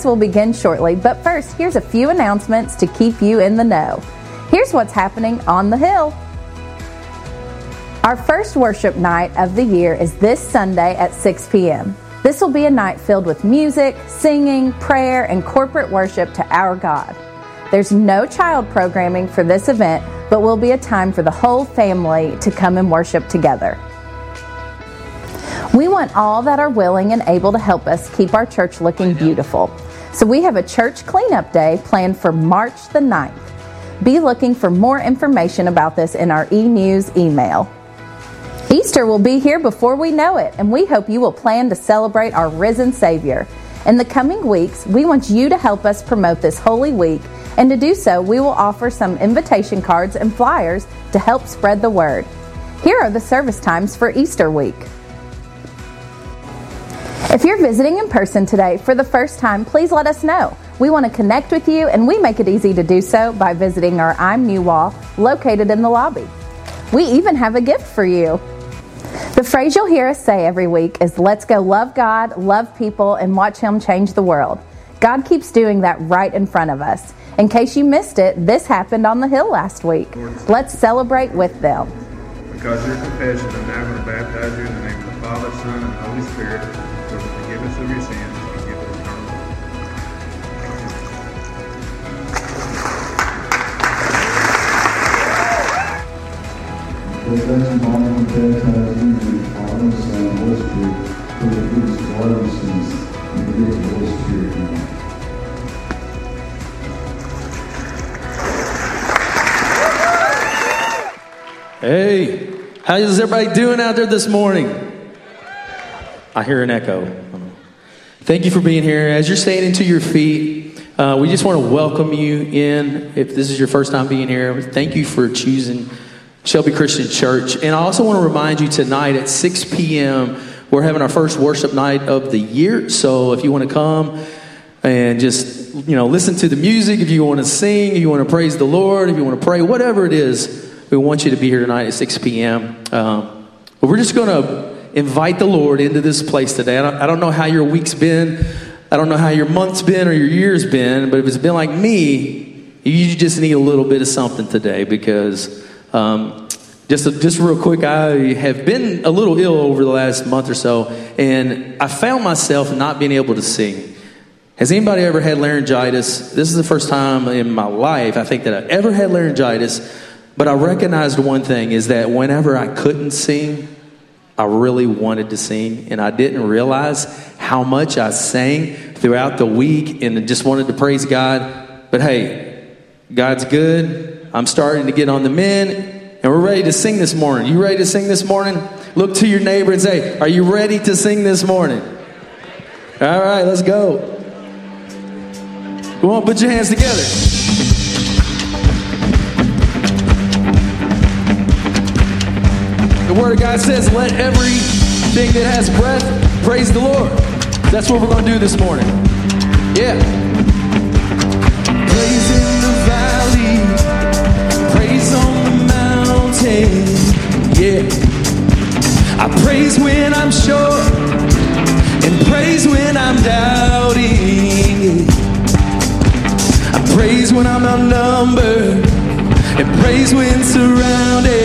Service will begin shortly, but first, here's a few announcements to keep you in the know. Here's what's happening on the Hill. Our first worship night of the year is this Sunday at 6 p.m. This will be a night filled with music, singing, prayer, and corporate worship to our God. There's no child programming for this event, but will be a time for the whole family to come and worship together. We want all that are willing and able to help us keep our church looking beautiful. So we have a church cleanup day planned for March the 9th. Be looking for more information about this in our e news email. Easter will be here before we know it, and we hope you will plan to celebrate our risen Savior. In the coming weeks, we want you to help us promote this holy week, and to do so, we will offer some invitation cards and flyers to help spread the word. Here are the service times for Easter week. If you're visiting in person today for the first time, please let us know. We want to connect with you, and we make it easy to do so by visiting our I'm New wall located in the lobby. We even have a gift for you. The phrase you'll hear us say every week is Let's go love God, love people, and watch Him change the world. God keeps doing that right in front of us. In case you missed it, this happened on the Hill last week. Let's celebrate with them. Because your confession, I'm now going to baptize you in the name of the Father, Son, and Holy Spirit Hey, how is everybody doing out there this morning? I hear an echo. Thank you for being here. As you're standing to your feet, uh, we just want to welcome you in. If this is your first time being here, thank you for choosing Shelby Christian Church. And I also want to remind you tonight at 6 p.m., we're having our first worship night of the year. So if you want to come and just, you know, listen to the music, if you want to sing, if you want to praise the Lord, if you want to pray, whatever it is, we want you to be here tonight at 6 p.m. Um, but we're just going to invite the Lord into this place today. I don't, I don't know how your week's been. I don't know how your month's been or your year's been, but if it's been like me, you just need a little bit of something today because um, just, just real quick, I have been a little ill over the last month or so, and I found myself not being able to sing. Has anybody ever had laryngitis? This is the first time in my life I think that I ever had laryngitis, but I recognized one thing is that whenever I couldn't sing, I really wanted to sing, and I didn't realize how much I sang throughout the week and just wanted to praise God. But hey, God's good. I'm starting to get on the men, and we're ready to sing this morning. You ready to sing this morning? Look to your neighbor and say, Are you ready to sing this morning? All right, let's go. Come on, put your hands together. The Word of God says, let everything that has breath praise the Lord. That's what we're going to do this morning. Yeah. Praise when I'm sure and praise when I'm doubting. I praise when I'm outnumbered and praise when surrounded.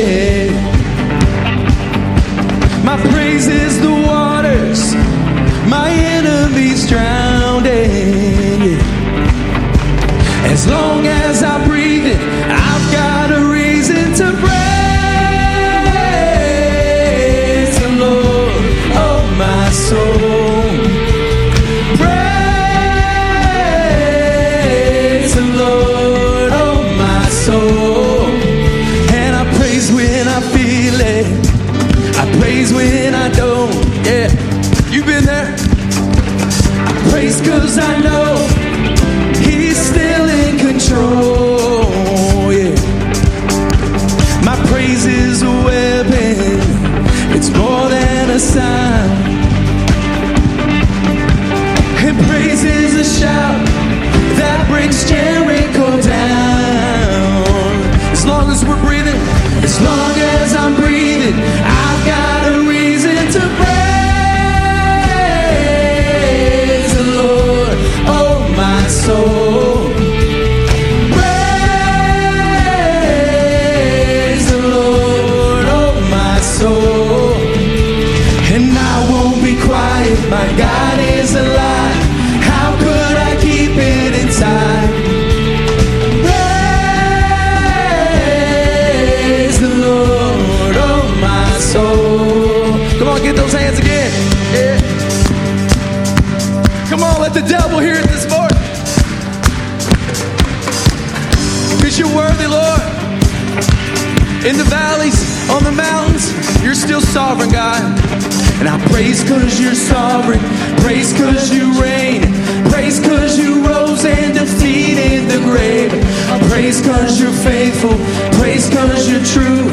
My God is alive. How could I keep it inside? Praise the Lord, oh my soul. Come on, get those hands again. Yeah. Come on, let the devil hear it this morning. Cause you're worthy, Lord. In the valleys, on the mountains you're still sovereign, God. And I praise cause you're sovereign. Praise cause you reign. Praise cause you rose and defeated the grave. I praise cause you're faithful. Praise cause you're true.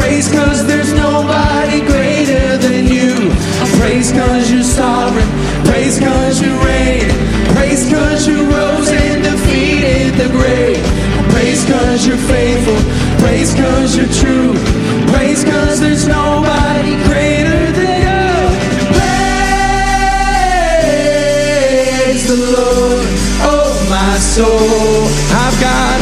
Praise cause there's nobody greater than you. I praise cause you're sovereign. Praise cause you reign. Praise cause you rose and defeated the grave. I praise cause you're faithful. Praise cause you're true. the Lord, oh my soul. I've got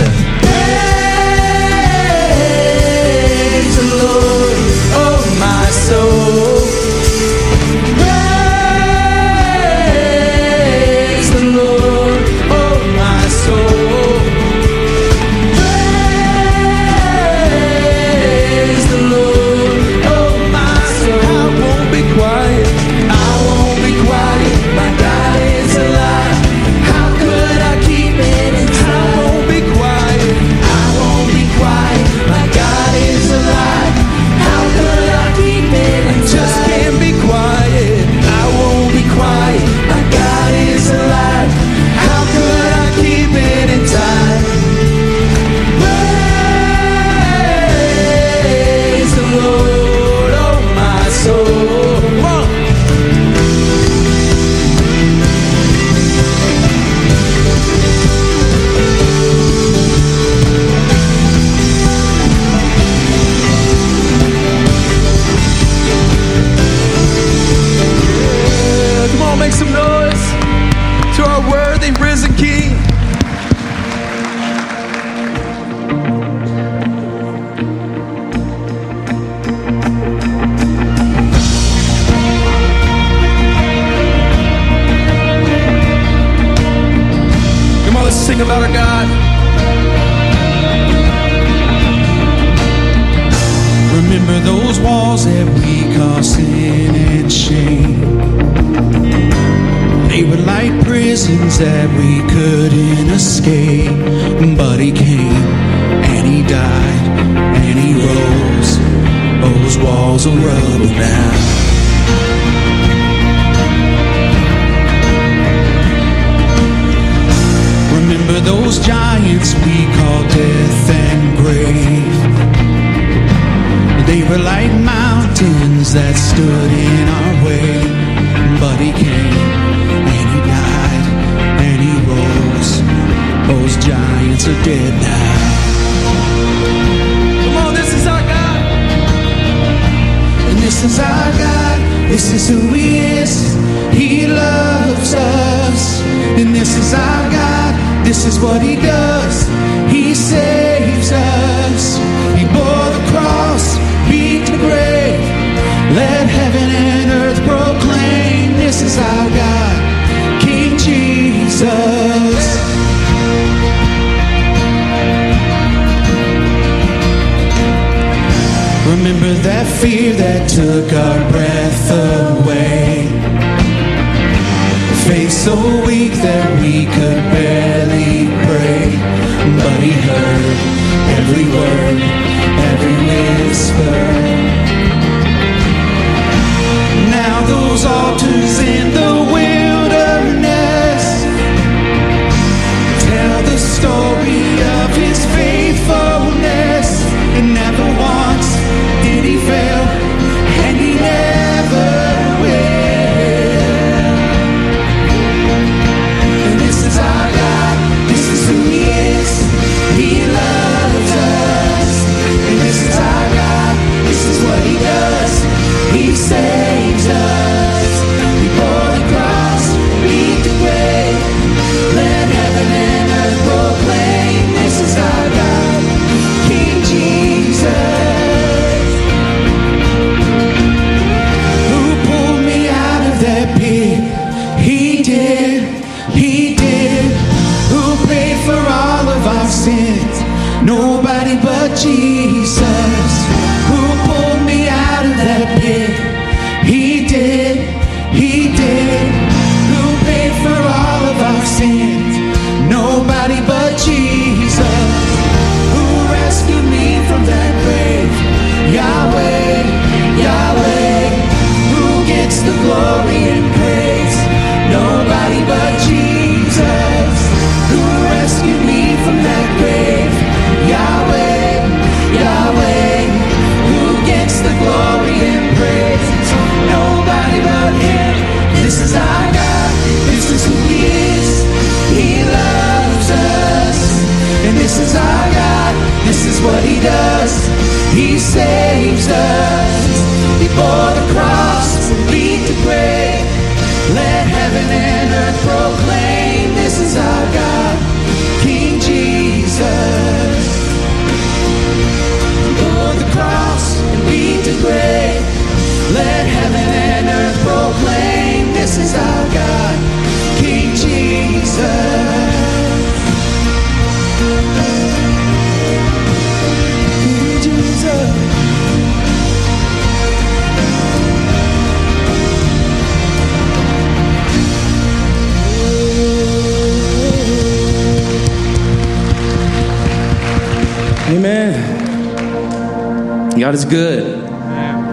God is good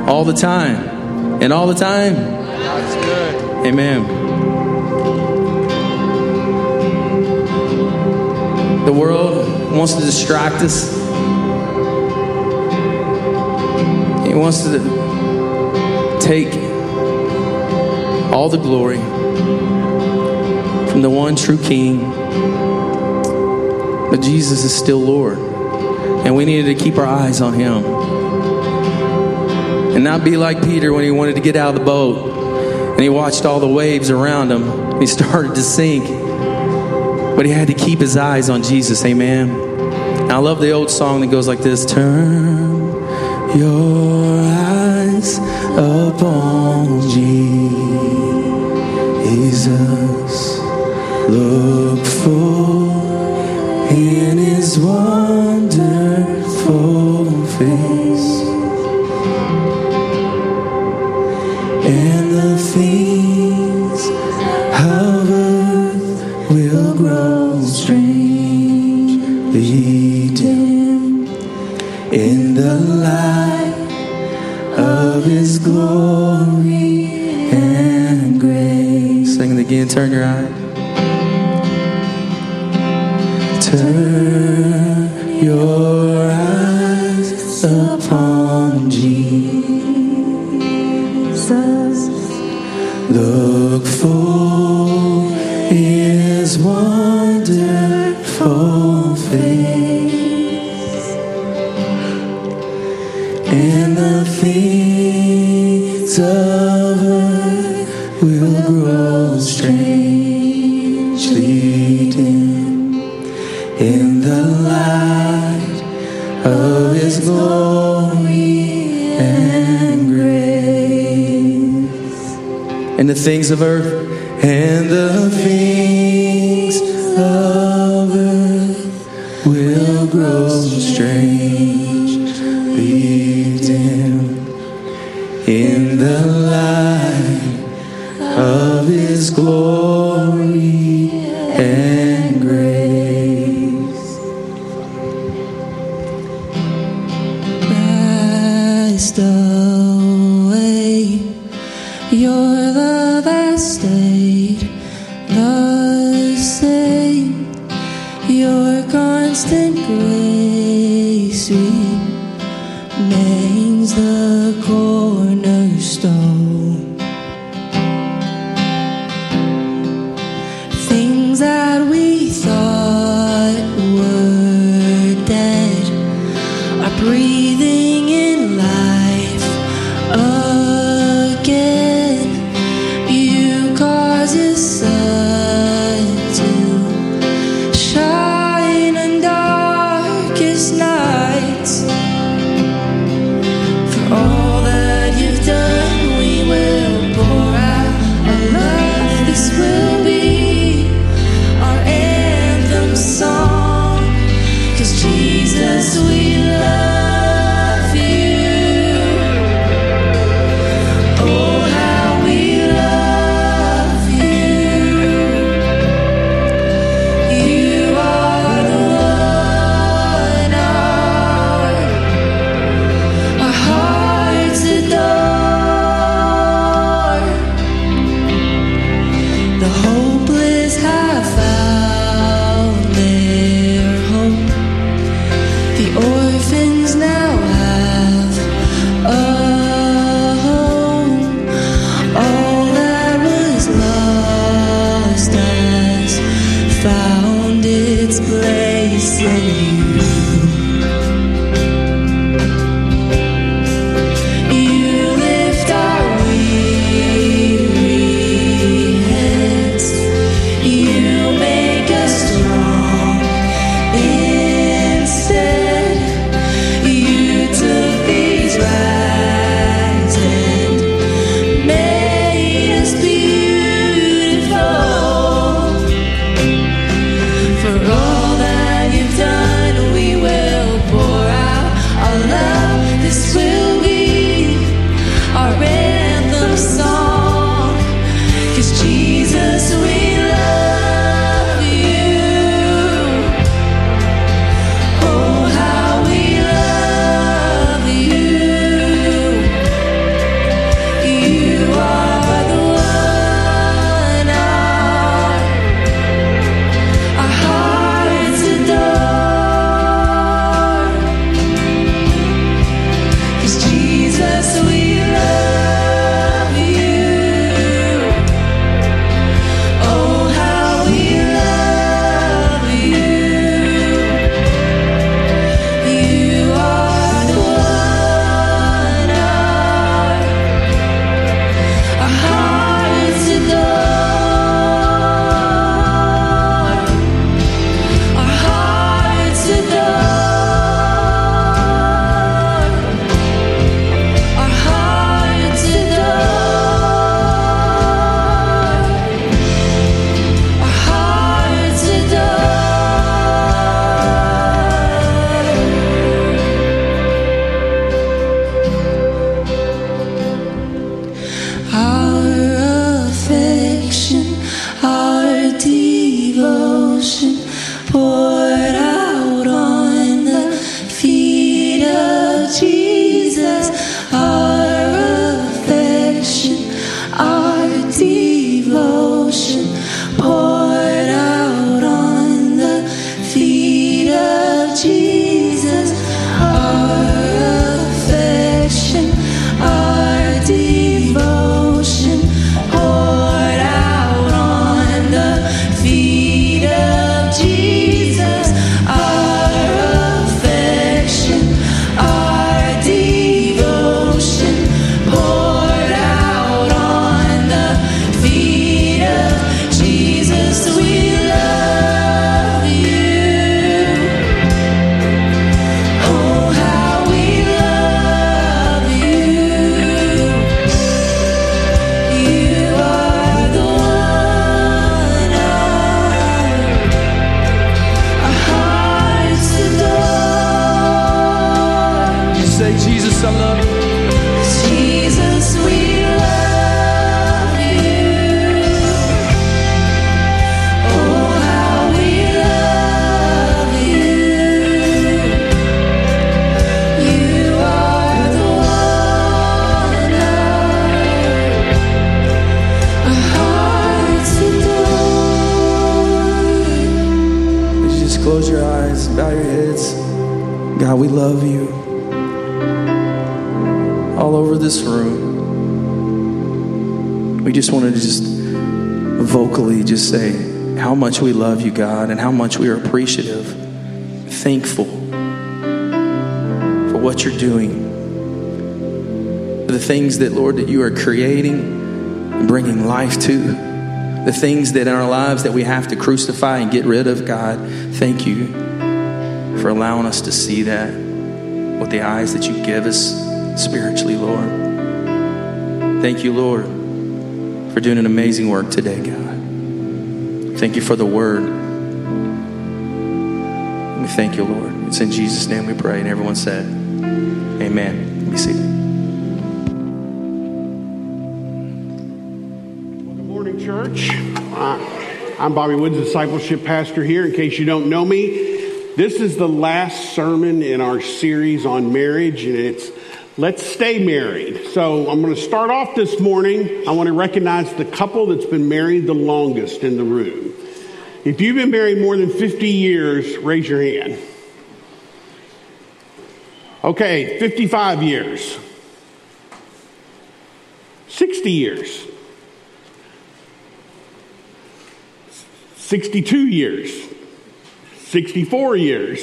all the time. And all the time. God's good. Amen. The world wants to distract us. He wants to take all the glory from the one true King. But Jesus is still Lord. And we needed to keep our eyes on Him. And not be like Peter when he wanted to get out of the boat and he watched all the waves around him. He started to sink. But he had to keep his eyes on Jesus. Amen. And I love the old song that goes like this Turn your eyes upon Jesus. Look for in his wonderful Turn your eye. And the things of earth and the orphans now. We are appreciative, thankful for what you're doing, for the things that, Lord, that you are creating and bringing life to, the things that in our lives that we have to crucify and get rid of, God. Thank you for allowing us to see that with the eyes that you give us spiritually, Lord. Thank you, Lord, for doing an amazing work today, God. Thank you for the word. Thank you, Lord. It's in Jesus' name we pray. And everyone said, Amen. Be seated. Well, good morning, church. Uh, I'm Bobby Woods, discipleship pastor here. In case you don't know me, this is the last sermon in our series on marriage, and it's Let's stay married. So I'm going to start off this morning. I want to recognize the couple that's been married the longest in the room. If you've been married more than 50 years, raise your hand. Okay, 55 years. 60 years. 62 years. 64 years.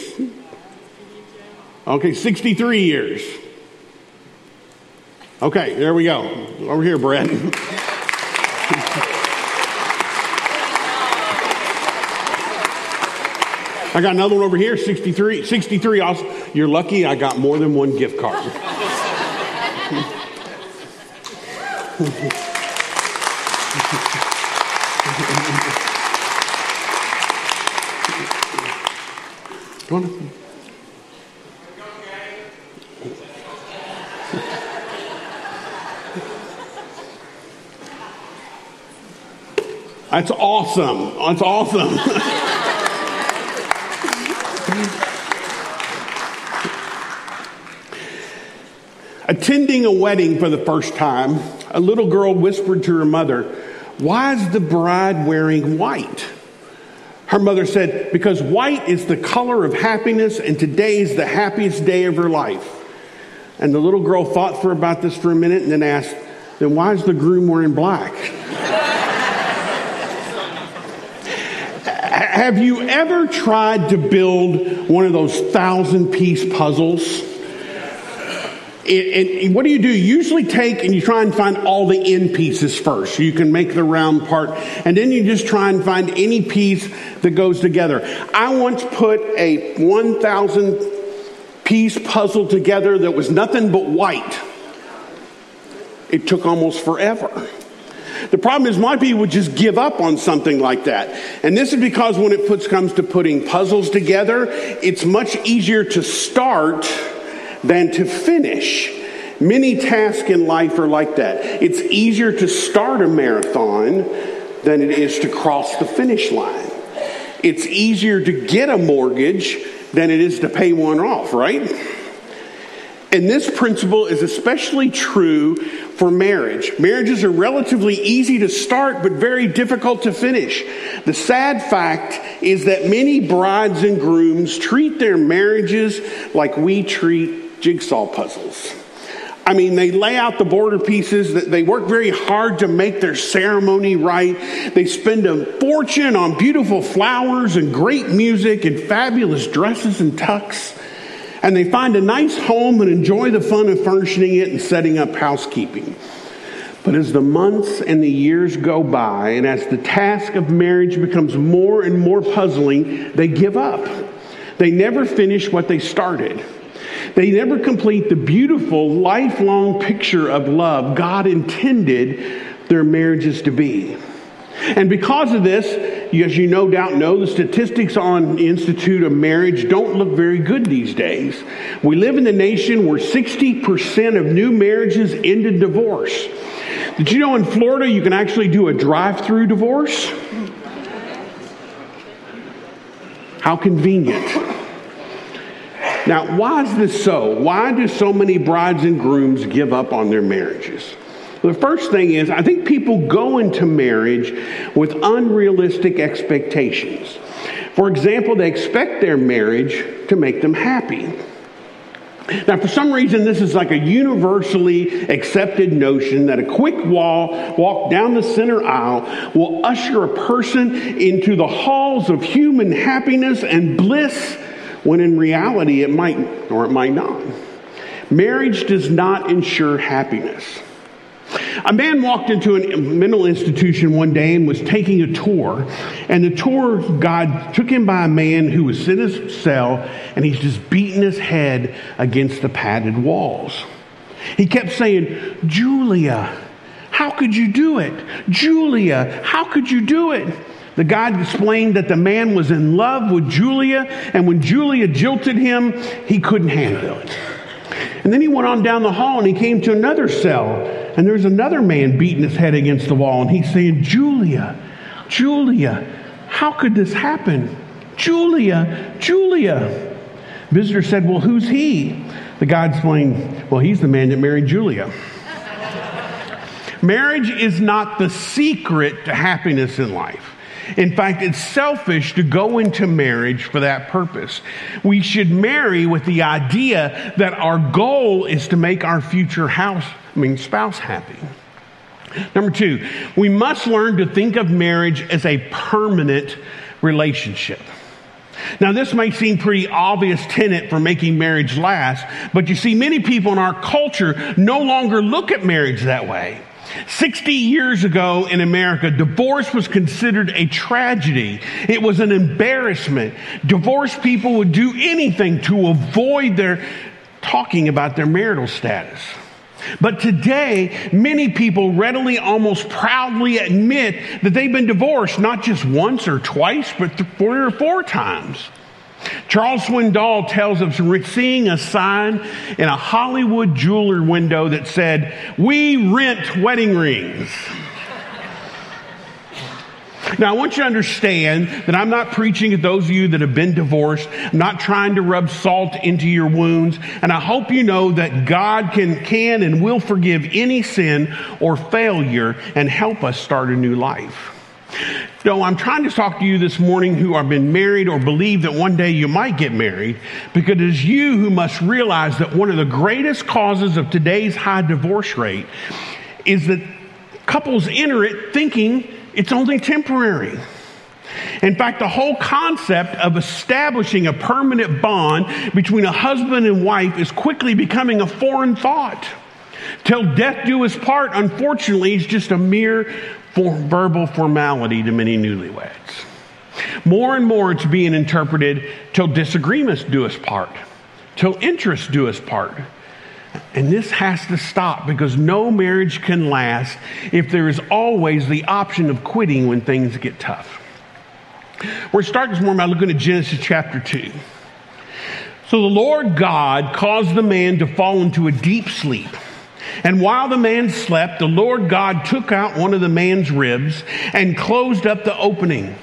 Okay, 63 years. Okay, there we go. Over here, Brett. I got another one over here, 63. 63 also. You're lucky I got more than one gift card. That's awesome. That's awesome. Attending a wedding for the first time, a little girl whispered to her mother, Why is the bride wearing white? Her mother said, Because white is the color of happiness, and today is the happiest day of her life. And the little girl thought for about this for a minute and then asked, Then why is the groom wearing black? Have you ever tried to build one of those thousand piece puzzles? And what do you do? You usually take and you try and find all the end pieces first. So you can make the round part. And then you just try and find any piece that goes together. I once put a 1,000 piece puzzle together that was nothing but white. It took almost forever. The problem is, my people would just give up on something like that. And this is because when it puts, comes to putting puzzles together, it's much easier to start than to finish. Many tasks in life are like that. It's easier to start a marathon than it is to cross the finish line. It's easier to get a mortgage than it is to pay one off, right? And this principle is especially true for marriage. Marriages are relatively easy to start, but very difficult to finish. The sad fact is that many brides and grooms treat their marriages like we treat jigsaw puzzles. I mean, they lay out the border pieces, they work very hard to make their ceremony right. They spend a fortune on beautiful flowers and great music and fabulous dresses and tucks. And they find a nice home and enjoy the fun of furnishing it and setting up housekeeping. But as the months and the years go by, and as the task of marriage becomes more and more puzzling, they give up. They never finish what they started. They never complete the beautiful, lifelong picture of love God intended their marriages to be. And because of this, as you no doubt know, the statistics on the Institute of Marriage don't look very good these days. We live in a nation where 60% of new marriages end in divorce. Did you know in Florida you can actually do a drive through divorce? How convenient. Now, why is this so? Why do so many brides and grooms give up on their marriages? The first thing is, I think people go into marriage with unrealistic expectations. For example, they expect their marriage to make them happy. Now, for some reason, this is like a universally accepted notion that a quick wall, walk down the center aisle will usher a person into the halls of human happiness and bliss when in reality it might or it might not. Marriage does not ensure happiness. A man walked into a mental institution one day and was taking a tour. And the tour guide took him by a man who was in his cell and he's just beating his head against the padded walls. He kept saying, Julia, how could you do it? Julia, how could you do it? The guide explained that the man was in love with Julia, and when Julia jilted him, he couldn't handle it. And then he went on down the hall and he came to another cell, and there's another man beating his head against the wall, and he's saying, Julia, Julia, how could this happen? Julia, Julia. Visitor said, Well, who's he? The guide explained, Well, he's the man that married Julia. Marriage is not the secret to happiness in life. In fact, it's selfish to go into marriage for that purpose. We should marry with the idea that our goal is to make our future house, I mean, spouse happy. Number two, we must learn to think of marriage as a permanent relationship. Now, this may seem pretty obvious tenet for making marriage last, but you see, many people in our culture no longer look at marriage that way. 60 years ago in America, divorce was considered a tragedy. It was an embarrassment. Divorced people would do anything to avoid their talking about their marital status. But today, many people readily, almost proudly admit that they've been divorced not just once or twice, but three or four times. Charles Swindoll tells of seeing a sign in a Hollywood jeweler window that said, We rent wedding rings. Now, I want you to understand that I'm not preaching at those of you that have been divorced. I'm not trying to rub salt into your wounds. And I hope you know that God can, can and will forgive any sin or failure and help us start a new life. No, I'm trying to talk to you this morning who have been married or believe that one day you might get married because it is you who must realize that one of the greatest causes of today's high divorce rate is that couples enter it thinking it's only temporary. In fact, the whole concept of establishing a permanent bond between a husband and wife is quickly becoming a foreign thought. Till death do us part, unfortunately, is just a mere for verbal formality to many newlyweds. More and more, it's being interpreted till disagreements do us part, till interests do us part. And this has to stop because no marriage can last if there is always the option of quitting when things get tough. We're starting this morning by looking at Genesis chapter 2. So the Lord God caused the man to fall into a deep sleep. And while the man slept, the Lord God took out one of the man's ribs and closed up the opening.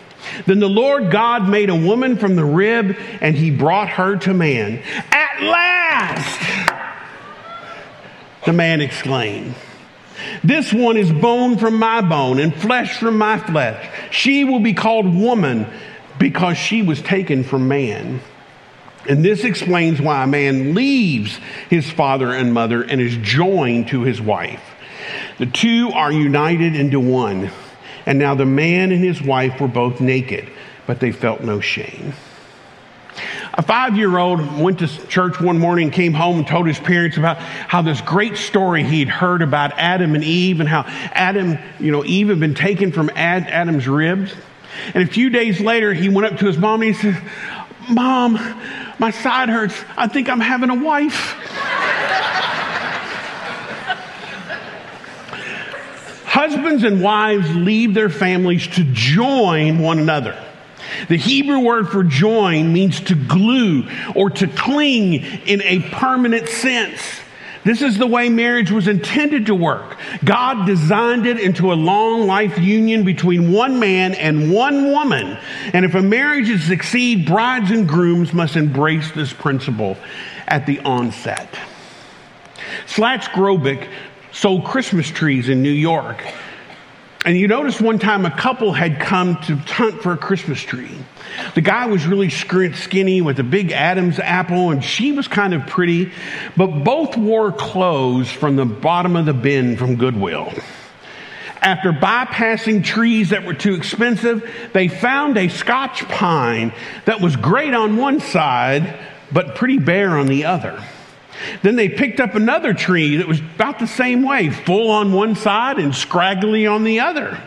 Then the Lord God made a woman from the rib and he brought her to man. At last! The man exclaimed. This one is bone from my bone and flesh from my flesh. She will be called woman because she was taken from man. And this explains why a man leaves his father and mother and is joined to his wife. The two are united into one. And now the man and his wife were both naked, but they felt no shame. A five year old went to church one morning, came home, and told his parents about how this great story he'd heard about Adam and Eve and how Adam, you know, Eve had been taken from Adam's ribs. And a few days later, he went up to his mom and he said, Mom, my side hurts. I think I'm having a wife. Husbands and wives leave their families to join one another. The Hebrew word for join means to glue or to cling in a permanent sense. This is the way marriage was intended to work. God designed it into a long life union between one man and one woman. And if a marriage is to succeed, brides and grooms must embrace this principle at the onset. Slats Grobnik sold Christmas trees in New York. And you notice one time a couple had come to hunt for a Christmas tree. The guy was really skinny with a big Adam's apple, and she was kind of pretty, but both wore clothes from the bottom of the bin from Goodwill. After bypassing trees that were too expensive, they found a Scotch pine that was great on one side, but pretty bare on the other. Then they picked up another tree that was about the same way, full on one side and scraggly on the other.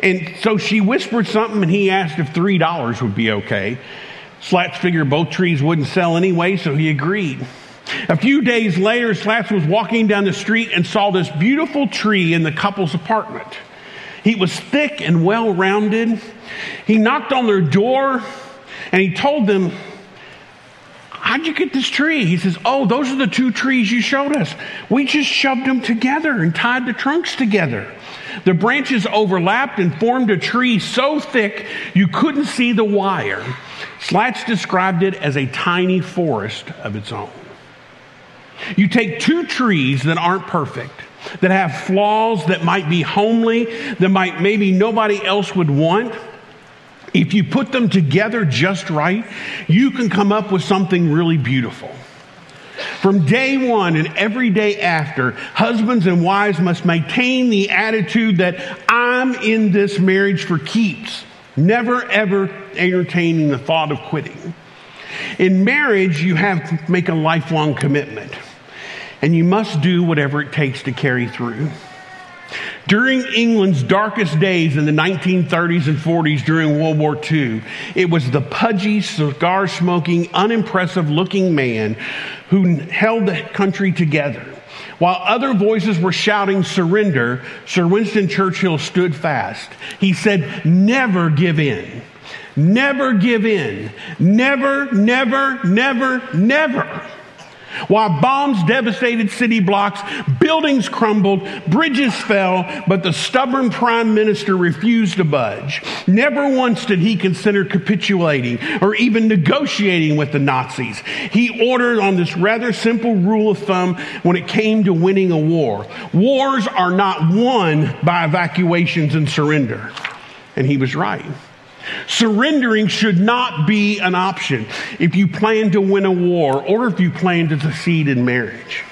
And so she whispered something, and he asked if $3 would be okay. Slats figured both trees wouldn't sell anyway, so he agreed. A few days later, Slats was walking down the street and saw this beautiful tree in the couple's apartment. He was thick and well rounded. He knocked on their door and he told them, How'd you get this tree? He says, Oh, those are the two trees you showed us. We just shoved them together and tied the trunks together. The branches overlapped and formed a tree so thick you couldn't see the wire. Slats described it as a tiny forest of its own. You take two trees that aren't perfect, that have flaws that might be homely, that might maybe nobody else would want. If you put them together just right, you can come up with something really beautiful. From day one and every day after, husbands and wives must maintain the attitude that I'm in this marriage for keeps, never ever entertaining the thought of quitting. In marriage, you have to make a lifelong commitment, and you must do whatever it takes to carry through. During England's darkest days in the 1930s and 40s during World War II, it was the pudgy, cigar smoking, unimpressive looking man who held the country together. While other voices were shouting surrender, Sir Winston Churchill stood fast. He said, Never give in. Never give in. Never, never, never, never. While bombs devastated city blocks, buildings crumbled, bridges fell, but the stubborn prime minister refused to budge. Never once did he consider capitulating or even negotiating with the Nazis. He ordered on this rather simple rule of thumb when it came to winning a war. Wars are not won by evacuations and surrender. And he was right. Surrendering should not be an option if you plan to win a war or if you plan to succeed in marriage.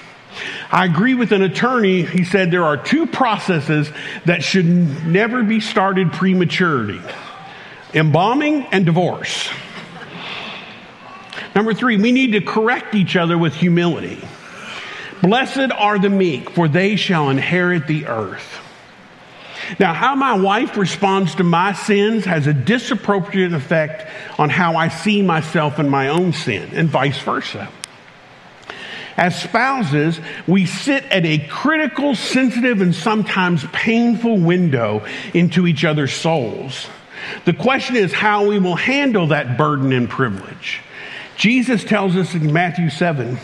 I agree with an attorney. He said there are two processes that should never be started prematurely embalming and divorce. Number three, we need to correct each other with humility. Blessed are the meek, for they shall inherit the earth. Now, how my wife responds to my sins has a disappropriate effect on how I see myself and my own sin, and vice versa. As spouses, we sit at a critical, sensitive, and sometimes painful window into each other's souls. The question is how we will handle that burden and privilege. Jesus tells us in Matthew 7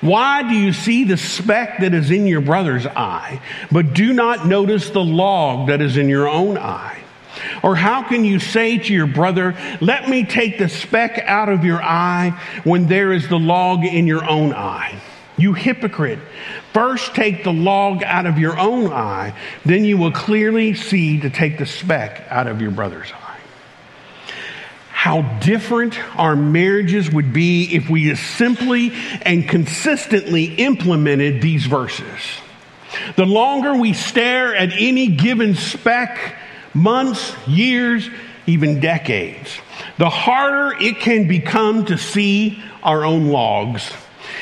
why do you see the speck that is in your brother's eye, but do not notice the log that is in your own eye? Or how can you say to your brother, Let me take the speck out of your eye when there is the log in your own eye? You hypocrite. First take the log out of your own eye, then you will clearly see to take the speck out of your brother's eye how different our marriages would be if we simply and consistently implemented these verses. The longer we stare at any given speck, months, years, even decades, the harder it can become to see our own logs.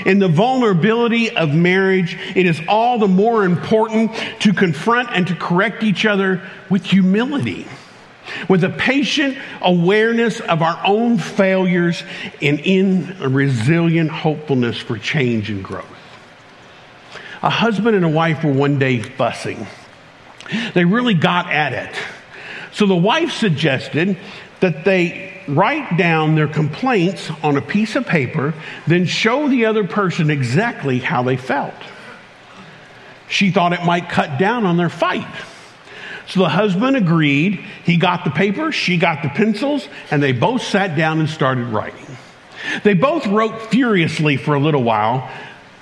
In the vulnerability of marriage, it is all the more important to confront and to correct each other with humility with a patient awareness of our own failures and in a resilient hopefulness for change and growth. A husband and a wife were one day fussing. They really got at it. So the wife suggested that they write down their complaints on a piece of paper, then show the other person exactly how they felt. She thought it might cut down on their fight. So the husband agreed. He got the paper, she got the pencils, and they both sat down and started writing. They both wrote furiously for a little while.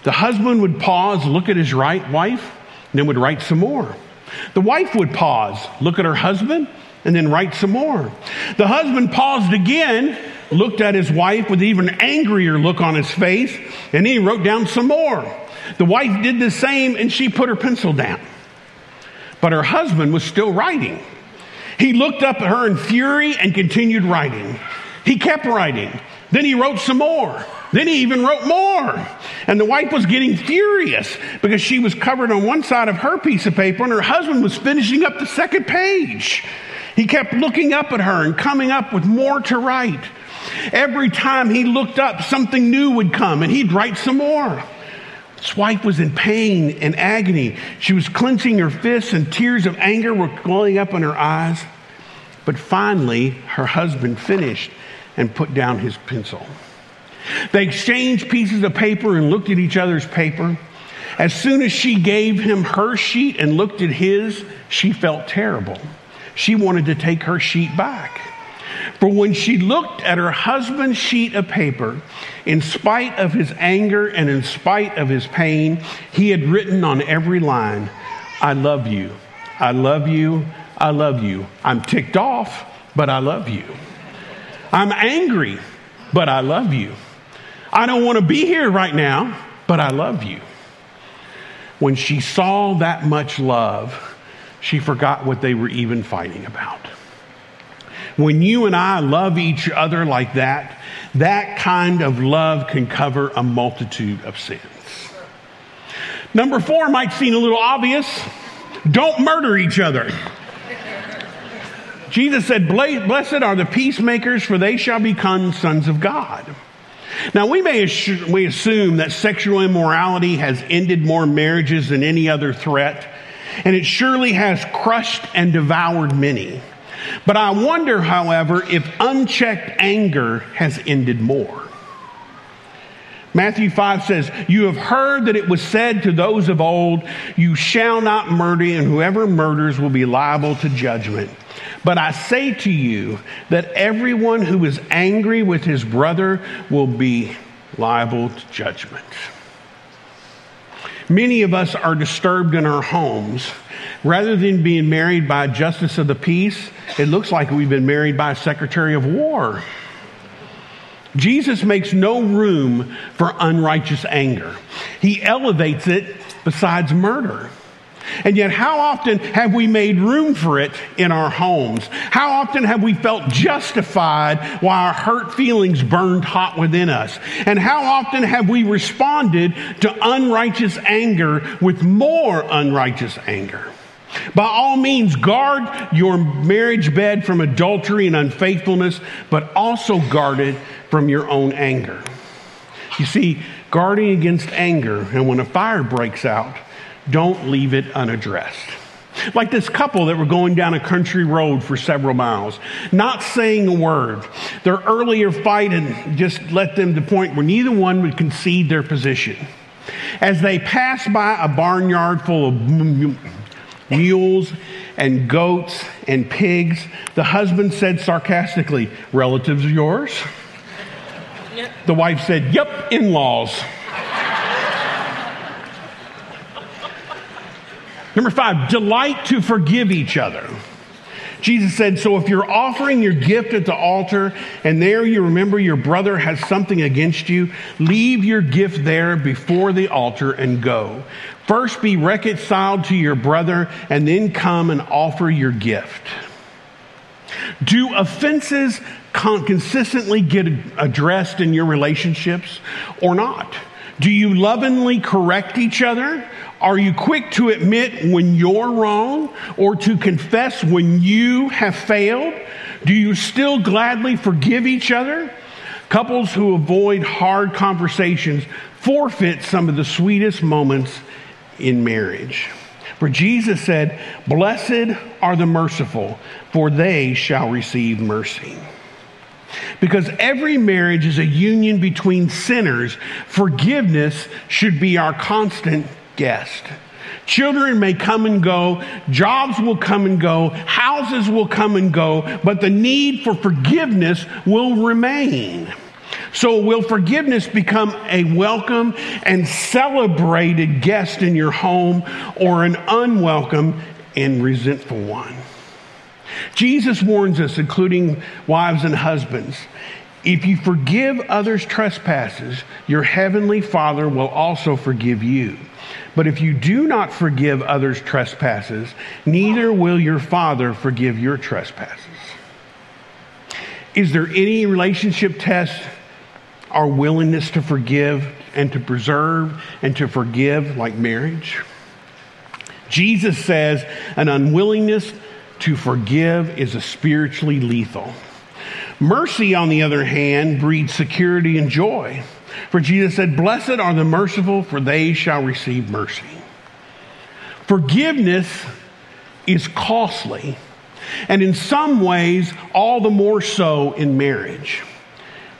The husband would pause, look at his right wife, and then would write some more. The wife would pause, look at her husband, and then write some more. The husband paused again, looked at his wife with an even angrier look on his face, and he wrote down some more. The wife did the same, and she put her pencil down. But her husband was still writing. He looked up at her in fury and continued writing. He kept writing. Then he wrote some more. Then he even wrote more. And the wife was getting furious because she was covered on one side of her piece of paper and her husband was finishing up the second page. He kept looking up at her and coming up with more to write. Every time he looked up, something new would come and he'd write some more. His wife was in pain and agony. She was clenching her fists, and tears of anger were welling up in her eyes. But finally, her husband finished and put down his pencil. They exchanged pieces of paper and looked at each other's paper. As soon as she gave him her sheet and looked at his, she felt terrible. She wanted to take her sheet back. For when she looked at her husband's sheet of paper, in spite of his anger and in spite of his pain, he had written on every line, I love you. I love you. I love you. I'm ticked off, but I love you. I'm angry, but I love you. I don't want to be here right now, but I love you. When she saw that much love, she forgot what they were even fighting about. When you and I love each other like that, that kind of love can cover a multitude of sins. Number four might seem a little obvious. Don't murder each other. Jesus said, Blessed are the peacemakers, for they shall become sons of God. Now, we may we assume that sexual immorality has ended more marriages than any other threat, and it surely has crushed and devoured many. But I wonder, however, if unchecked anger has ended more. Matthew 5 says, You have heard that it was said to those of old, You shall not murder, and whoever murders will be liable to judgment. But I say to you that everyone who is angry with his brother will be liable to judgment. Many of us are disturbed in our homes. Rather than being married by a justice of the peace, it looks like we've been married by a secretary of war. Jesus makes no room for unrighteous anger. He elevates it besides murder. And yet, how often have we made room for it in our homes? How often have we felt justified while our hurt feelings burned hot within us? And how often have we responded to unrighteous anger with more unrighteous anger? By all means, guard your marriage bed from adultery and unfaithfulness, but also guard it from your own anger. You see, guarding against anger, and when a fire breaks out, don't leave it unaddressed. Like this couple that were going down a country road for several miles, not saying a word. Their earlier fight had just led them to the point where neither one would concede their position. As they passed by a barnyard full of mules and goats and pigs, the husband said sarcastically, Relatives of yours? The wife said, Yep, in laws. Number five, delight to forgive each other. Jesus said, So if you're offering your gift at the altar and there you remember your brother has something against you, leave your gift there before the altar and go. First be reconciled to your brother and then come and offer your gift. Do offenses consistently get addressed in your relationships or not? Do you lovingly correct each other? Are you quick to admit when you're wrong or to confess when you have failed? Do you still gladly forgive each other? Couples who avoid hard conversations forfeit some of the sweetest moments in marriage. For Jesus said, Blessed are the merciful, for they shall receive mercy. Because every marriage is a union between sinners, forgiveness should be our constant guest. Children may come and go, jobs will come and go, houses will come and go, but the need for forgiveness will remain. So, will forgiveness become a welcome and celebrated guest in your home or an unwelcome and resentful one? Jesus warns us, including wives and husbands, if you forgive others' trespasses, your heavenly Father will also forgive you. But if you do not forgive others' trespasses, neither will your Father forgive your trespasses. Is there any relationship test our willingness to forgive and to preserve and to forgive like marriage? Jesus says an unwillingness to forgive is a spiritually lethal. Mercy, on the other hand, breeds security and joy. For Jesus said, Blessed are the merciful, for they shall receive mercy. Forgiveness is costly, and in some ways, all the more so in marriage.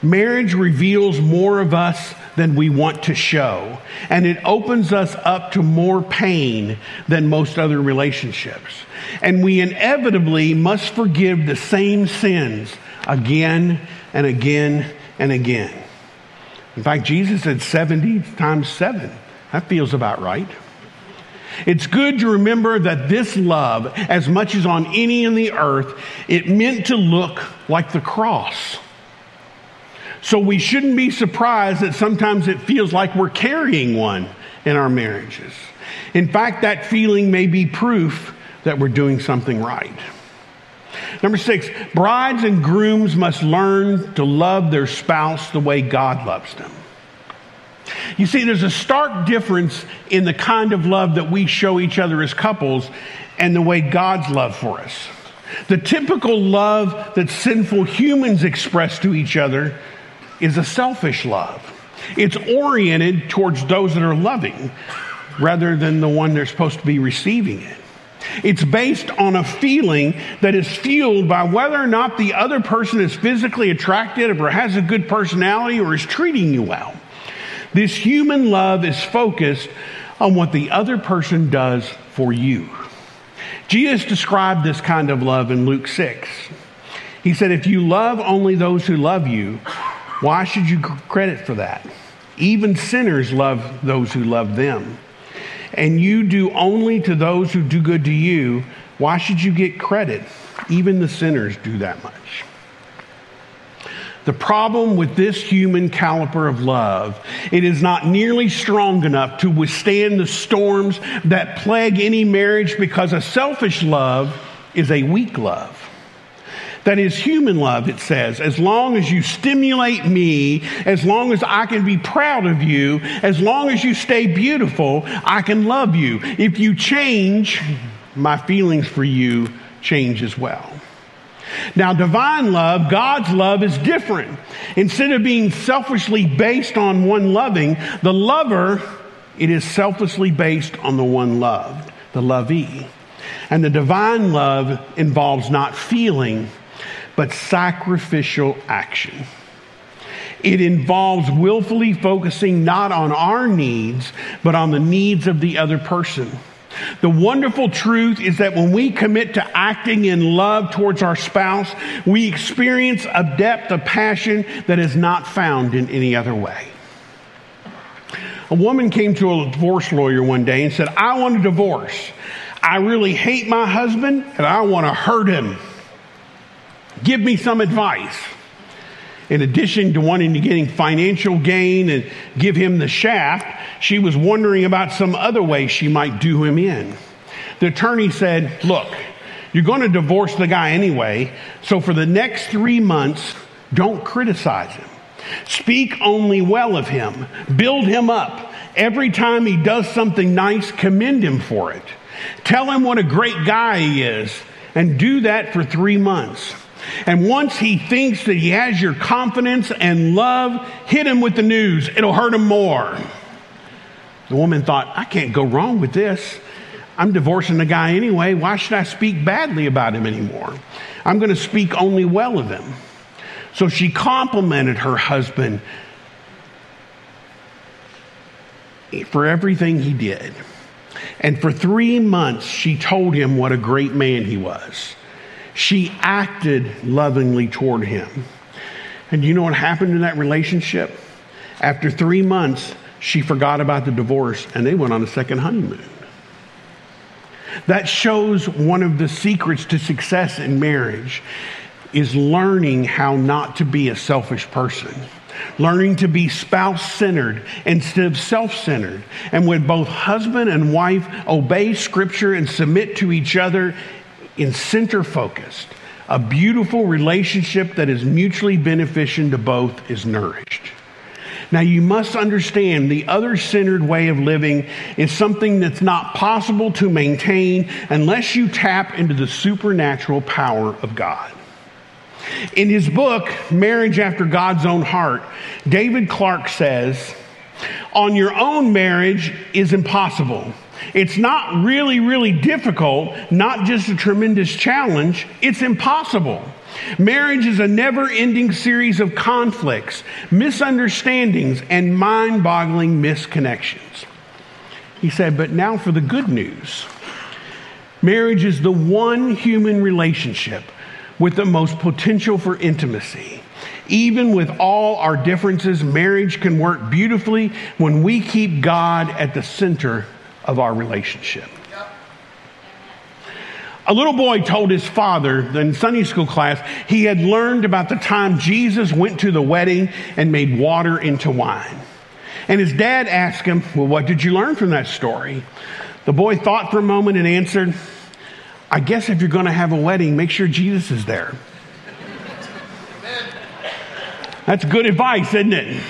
Marriage reveals more of us than we want to show, and it opens us up to more pain than most other relationships. And we inevitably must forgive the same sins again and again and again. In fact, Jesus said 70 times 7. That feels about right. It's good to remember that this love, as much as on any in the earth, it meant to look like the cross. So we shouldn't be surprised that sometimes it feels like we're carrying one in our marriages. In fact, that feeling may be proof that we're doing something right. Number six, brides and grooms must learn to love their spouse the way God loves them. You see, there's a stark difference in the kind of love that we show each other as couples and the way God's love for us. The typical love that sinful humans express to each other is a selfish love. It's oriented towards those that are loving rather than the one they're supposed to be receiving it. It's based on a feeling that is fueled by whether or not the other person is physically attractive or has a good personality or is treating you well. This human love is focused on what the other person does for you. Jesus described this kind of love in Luke 6. He said, If you love only those who love you, why should you credit for that? Even sinners love those who love them. And you do only to those who do good to you, why should you get credit? Even the sinners do that much. The problem with this human caliper of love, it is not nearly strong enough to withstand the storms that plague any marriage because a selfish love is a weak love. That is human love, it says. As long as you stimulate me, as long as I can be proud of you, as long as you stay beautiful, I can love you. If you change, my feelings for you change as well. Now, divine love, God's love is different. Instead of being selfishly based on one loving, the lover, it is selflessly based on the one loved, the lovee. And the divine love involves not feeling, but sacrificial action. It involves willfully focusing not on our needs, but on the needs of the other person. The wonderful truth is that when we commit to acting in love towards our spouse, we experience a depth of passion that is not found in any other way. A woman came to a divorce lawyer one day and said, I want a divorce. I really hate my husband and I want to hurt him. Give me some advice in addition to wanting to gain financial gain and give him the shaft, she was wondering about some other way she might do him in. The attorney said, Look, you're going to divorce the guy anyway, so for the next three months, don't criticize him. Speak only well of him, build him up. Every time he does something nice, commend him for it. Tell him what a great guy he is, and do that for three months. And once he thinks that he has your confidence and love, hit him with the news. It'll hurt him more. The woman thought, I can't go wrong with this. I'm divorcing the guy anyway. Why should I speak badly about him anymore? I'm going to speak only well of him. So she complimented her husband for everything he did. And for three months, she told him what a great man he was she acted lovingly toward him. And you know what happened in that relationship? After three months, she forgot about the divorce and they went on a second honeymoon. That shows one of the secrets to success in marriage is learning how not to be a selfish person. Learning to be spouse centered instead of self centered. And when both husband and wife obey scripture and submit to each other, in center focused, a beautiful relationship that is mutually beneficial to both is nourished. Now, you must understand the other centered way of living is something that's not possible to maintain unless you tap into the supernatural power of God. In his book, Marriage After God's Own Heart, David Clarke says, On your own marriage is impossible it's not really, really difficult, not just a tremendous challenge, it's impossible. Marriage is a never ending series of conflicts, misunderstandings, and mind boggling misconnections. He said, but now for the good news. Marriage is the one human relationship with the most potential for intimacy. Even with all our differences, marriage can work beautifully when we keep God at the center of our relationship. A little boy told his father in Sunday school class he had learned about the time Jesus went to the wedding and made water into wine. And his dad asked him, Well, what did you learn from that story? The boy thought for a moment and answered, I guess if you're going to have a wedding, make sure Jesus is there. That's good advice, isn't it?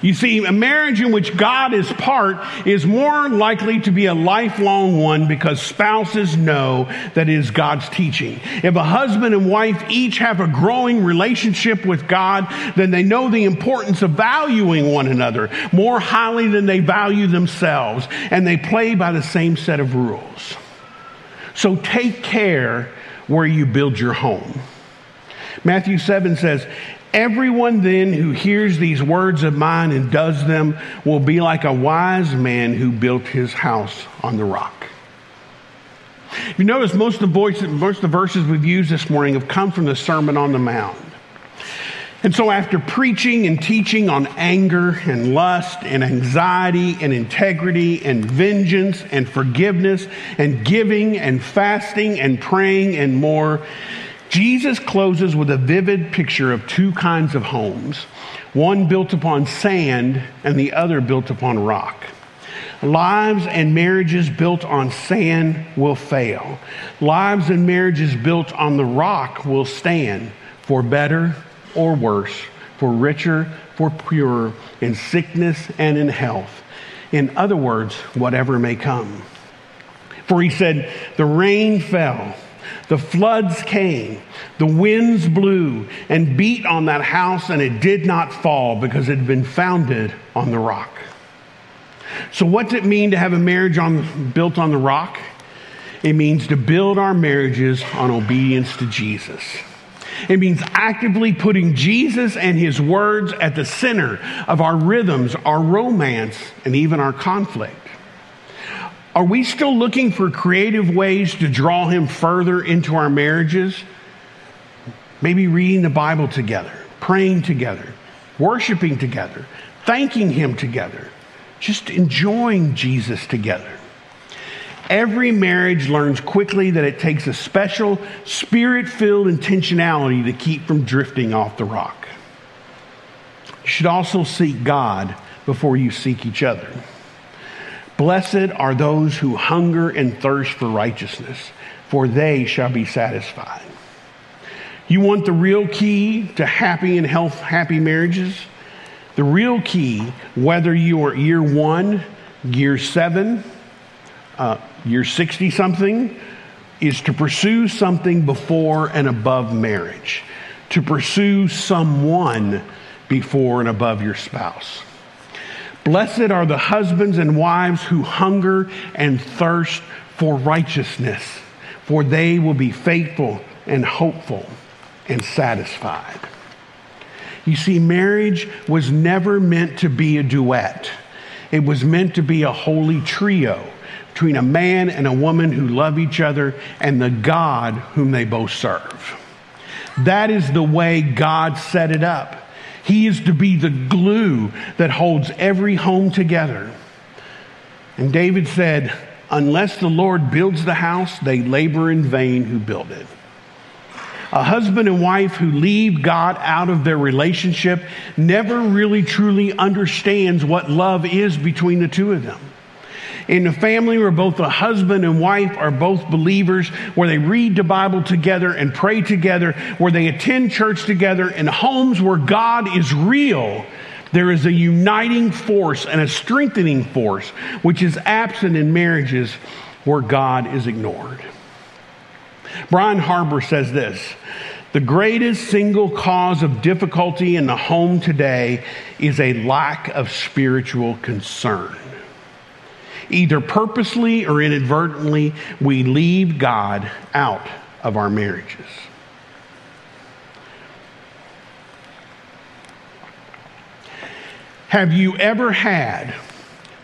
You see, a marriage in which God is part is more likely to be a lifelong one because spouses know that it is God's teaching. If a husband and wife each have a growing relationship with God, then they know the importance of valuing one another more highly than they value themselves, and they play by the same set of rules. So take care where you build your home. Matthew 7 says, Everyone then who hears these words of mine and does them will be like a wise man who built his house on the rock. You notice most of the voices, most of the verses we've used this morning have come from the Sermon on the Mount. And so, after preaching and teaching on anger and lust and anxiety and integrity and vengeance and forgiveness and giving and fasting and praying and more, Jesus closes with a vivid picture of two kinds of homes one built upon sand and the other built upon rock. Lives and marriages built on sand will fail. Lives and marriages built on the rock will stand for better or worse, for richer, for purer, in sickness and in health. In other words, whatever may come. For he said, The rain fell the floods came, the winds blew and beat on that house, and it did not fall because it had been founded on the rock. So, what's it mean to have a marriage on, built on the rock? It means to build our marriages on obedience to Jesus. It means actively putting Jesus and his words at the center of our rhythms, our romance, and even our conflict. Are we still looking for creative ways to draw him further into our marriages? Maybe reading the Bible together, praying together, worshiping together, thanking him together, just enjoying Jesus together. Every marriage learns quickly that it takes a special spirit filled intentionality to keep from drifting off the rock. You should also seek God before you seek each other. Blessed are those who hunger and thirst for righteousness, for they shall be satisfied. You want the real key to happy and health, happy marriages? The real key, whether you are year one, year seven, uh, year 60 something, is to pursue something before and above marriage, to pursue someone before and above your spouse. Blessed are the husbands and wives who hunger and thirst for righteousness, for they will be faithful and hopeful and satisfied. You see, marriage was never meant to be a duet, it was meant to be a holy trio between a man and a woman who love each other and the God whom they both serve. That is the way God set it up. He is to be the glue that holds every home together. And David said, Unless the Lord builds the house, they labor in vain who build it. A husband and wife who leave God out of their relationship never really truly understands what love is between the two of them in a family where both the husband and wife are both believers, where they read the Bible together and pray together, where they attend church together, in homes where God is real, there is a uniting force and a strengthening force which is absent in marriages where God is ignored. Brian Harbour says this The greatest single cause of difficulty in the home today is a lack of spiritual concern. Either purposely or inadvertently, we leave God out of our marriages. Have you ever had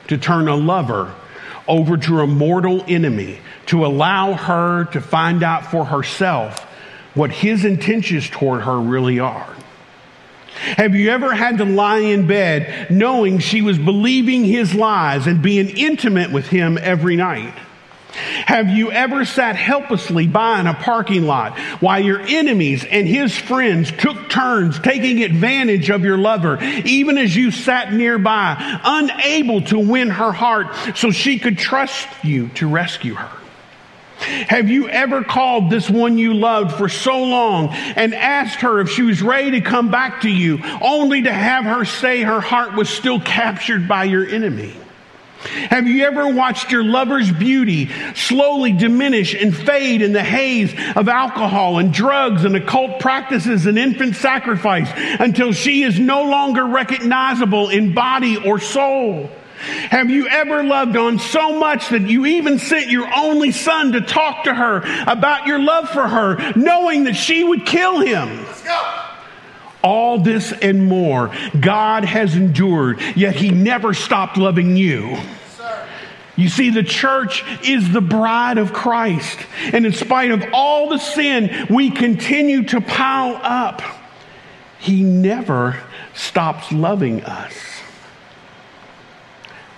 to turn a lover over to a mortal enemy to allow her to find out for herself what his intentions toward her really are? Have you ever had to lie in bed knowing she was believing his lies and being intimate with him every night? Have you ever sat helplessly by in a parking lot while your enemies and his friends took turns taking advantage of your lover, even as you sat nearby, unable to win her heart so she could trust you to rescue her? Have you ever called this one you loved for so long and asked her if she was ready to come back to you, only to have her say her heart was still captured by your enemy? Have you ever watched your lover's beauty slowly diminish and fade in the haze of alcohol and drugs and occult practices and infant sacrifice until she is no longer recognizable in body or soul? Have you ever loved on so much that you even sent your only son to talk to her about your love for her, knowing that she would kill him? All this and more God has endured, yet he never stopped loving you. You see, the church is the bride of Christ. And in spite of all the sin we continue to pile up, he never stops loving us.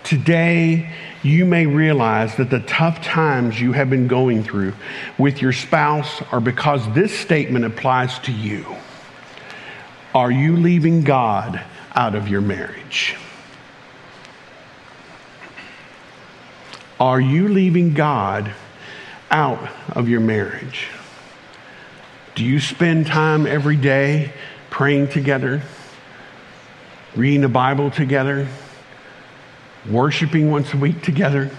Today, you may realize that the tough times you have been going through with your spouse are because this statement applies to you. Are you leaving God out of your marriage? Are you leaving God out of your marriage? Do you spend time every day praying together, reading the Bible together? Worshiping once a week together?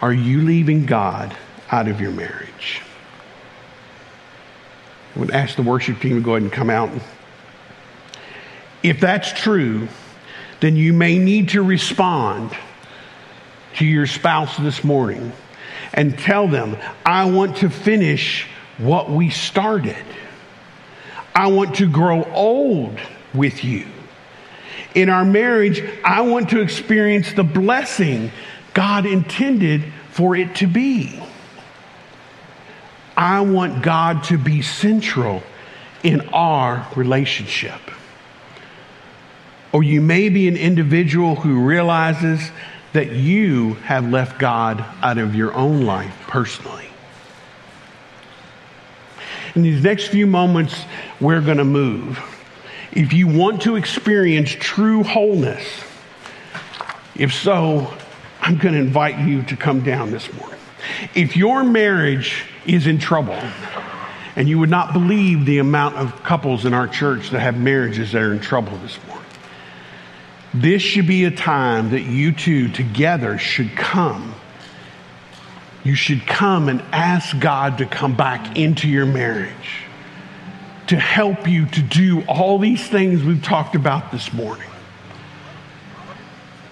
Are you leaving God out of your marriage? I would ask the worship team to go ahead and come out. If that's true, then you may need to respond to your spouse this morning and tell them, I want to finish what we started. I want to grow old with you in our marriage, I want to experience the blessing God intended for it to be. I want God to be central in our relationship. Or you may be an individual who realizes that you have left God out of your own life personally. In these next few moments, we're going to move. If you want to experience true wholeness, if so, I'm going to invite you to come down this morning. If your marriage is in trouble, and you would not believe the amount of couples in our church that have marriages that are in trouble this morning, this should be a time that you two together should come. You should come and ask God to come back into your marriage to help you to do all these things we've talked about this morning.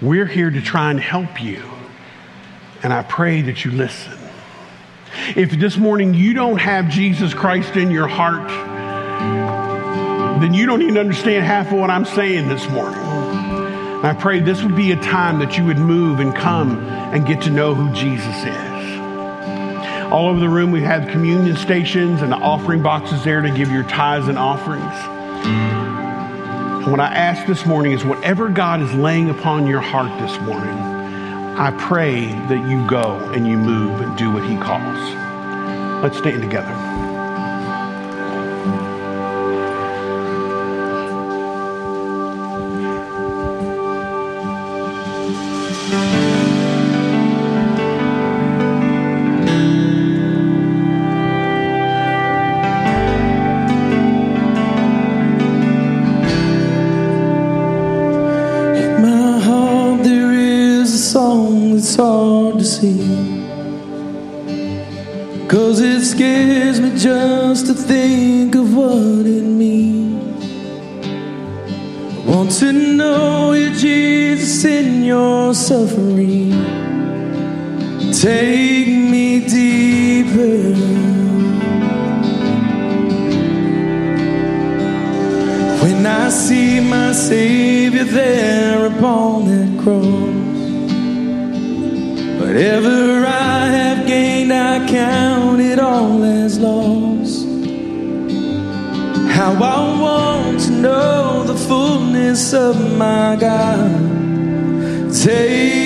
We're here to try and help you, and I pray that you listen. If this morning you don't have Jesus Christ in your heart, then you don't even understand half of what I'm saying this morning. And I pray this would be a time that you would move and come and get to know who Jesus is. All over the room, we have communion stations and offering boxes there to give your tithes and offerings. And what I ask this morning is whatever God is laying upon your heart this morning, I pray that you go and you move and do what He calls. Let's stand together. Suffering. Take me deeper. When I see my Savior there upon that cross. Whatever I have gained, I count it all as loss. How I want to know the fullness of my God. Take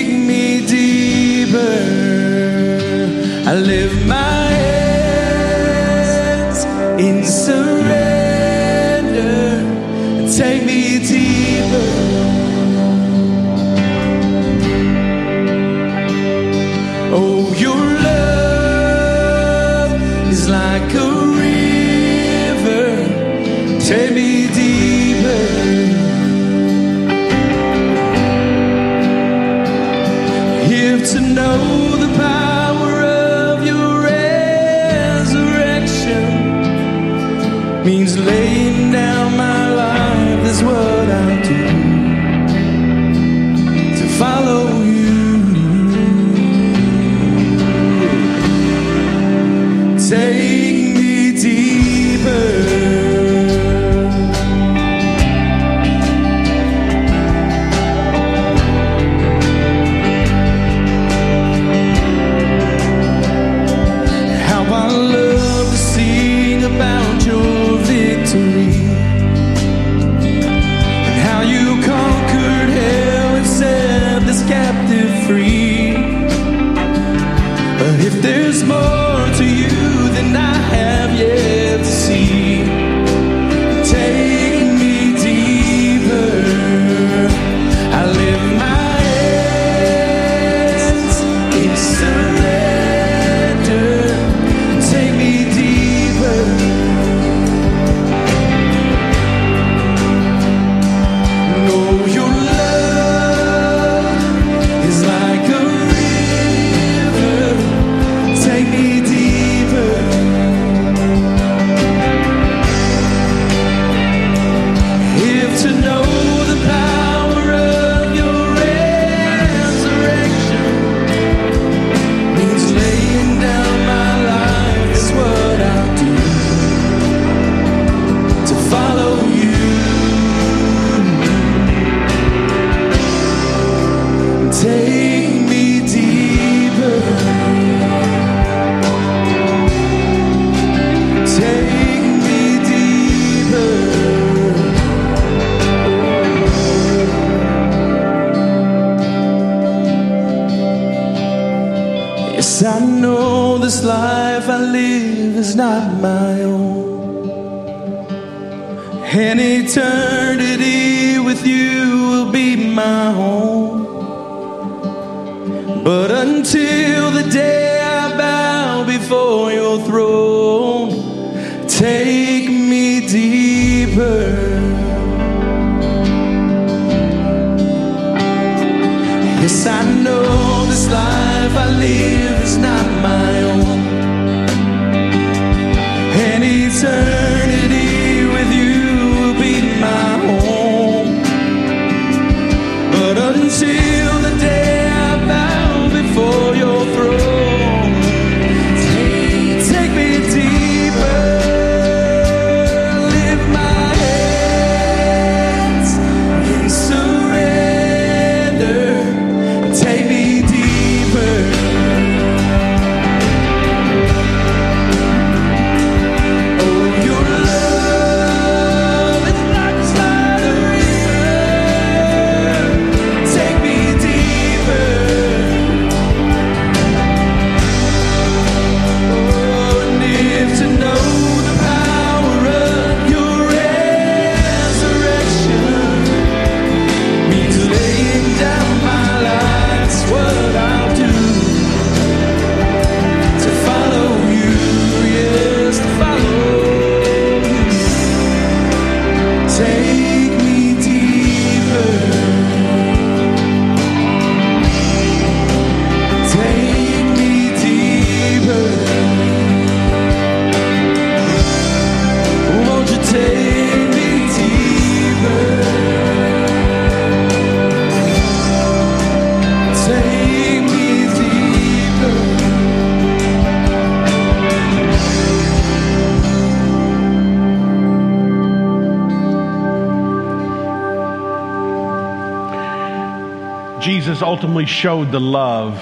ultimately showed the love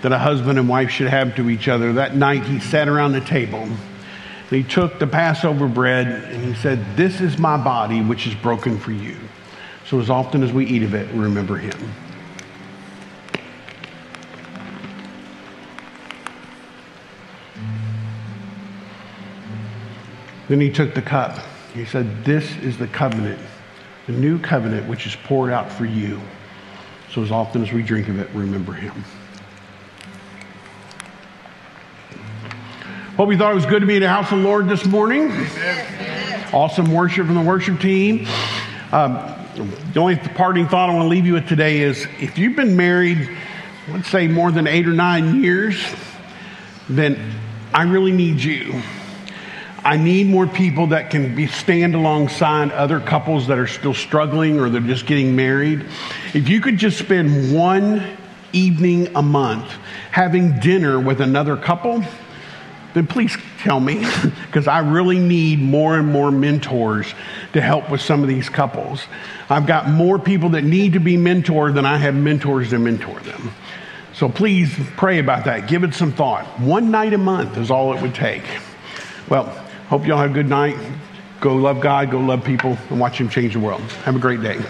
that a husband and wife should have to each other. That night, he sat around the table and he took the Passover bread and he said, This is my body, which is broken for you. So, as often as we eat of it, remember him. Then he took the cup. He said, This is the covenant, the new covenant which is poured out for you. So as often as we drink of it, remember him. Hope you thought it was good to be in the house of the Lord this morning. Amen. Awesome worship from the worship team. Um, the only parting thought I want to leave you with today is if you've been married, let's say more than eight or nine years, then I really need you. I need more people that can be stand alongside other couples that are still struggling or they're just getting married. If you could just spend one evening a month having dinner with another couple, then please tell me because I really need more and more mentors to help with some of these couples. I've got more people that need to be mentored than I have mentors to mentor them. So please pray about that. Give it some thought. One night a month is all it would take. Well, hope y'all have a good night. Go love God, go love people, and watch Him change the world. Have a great day.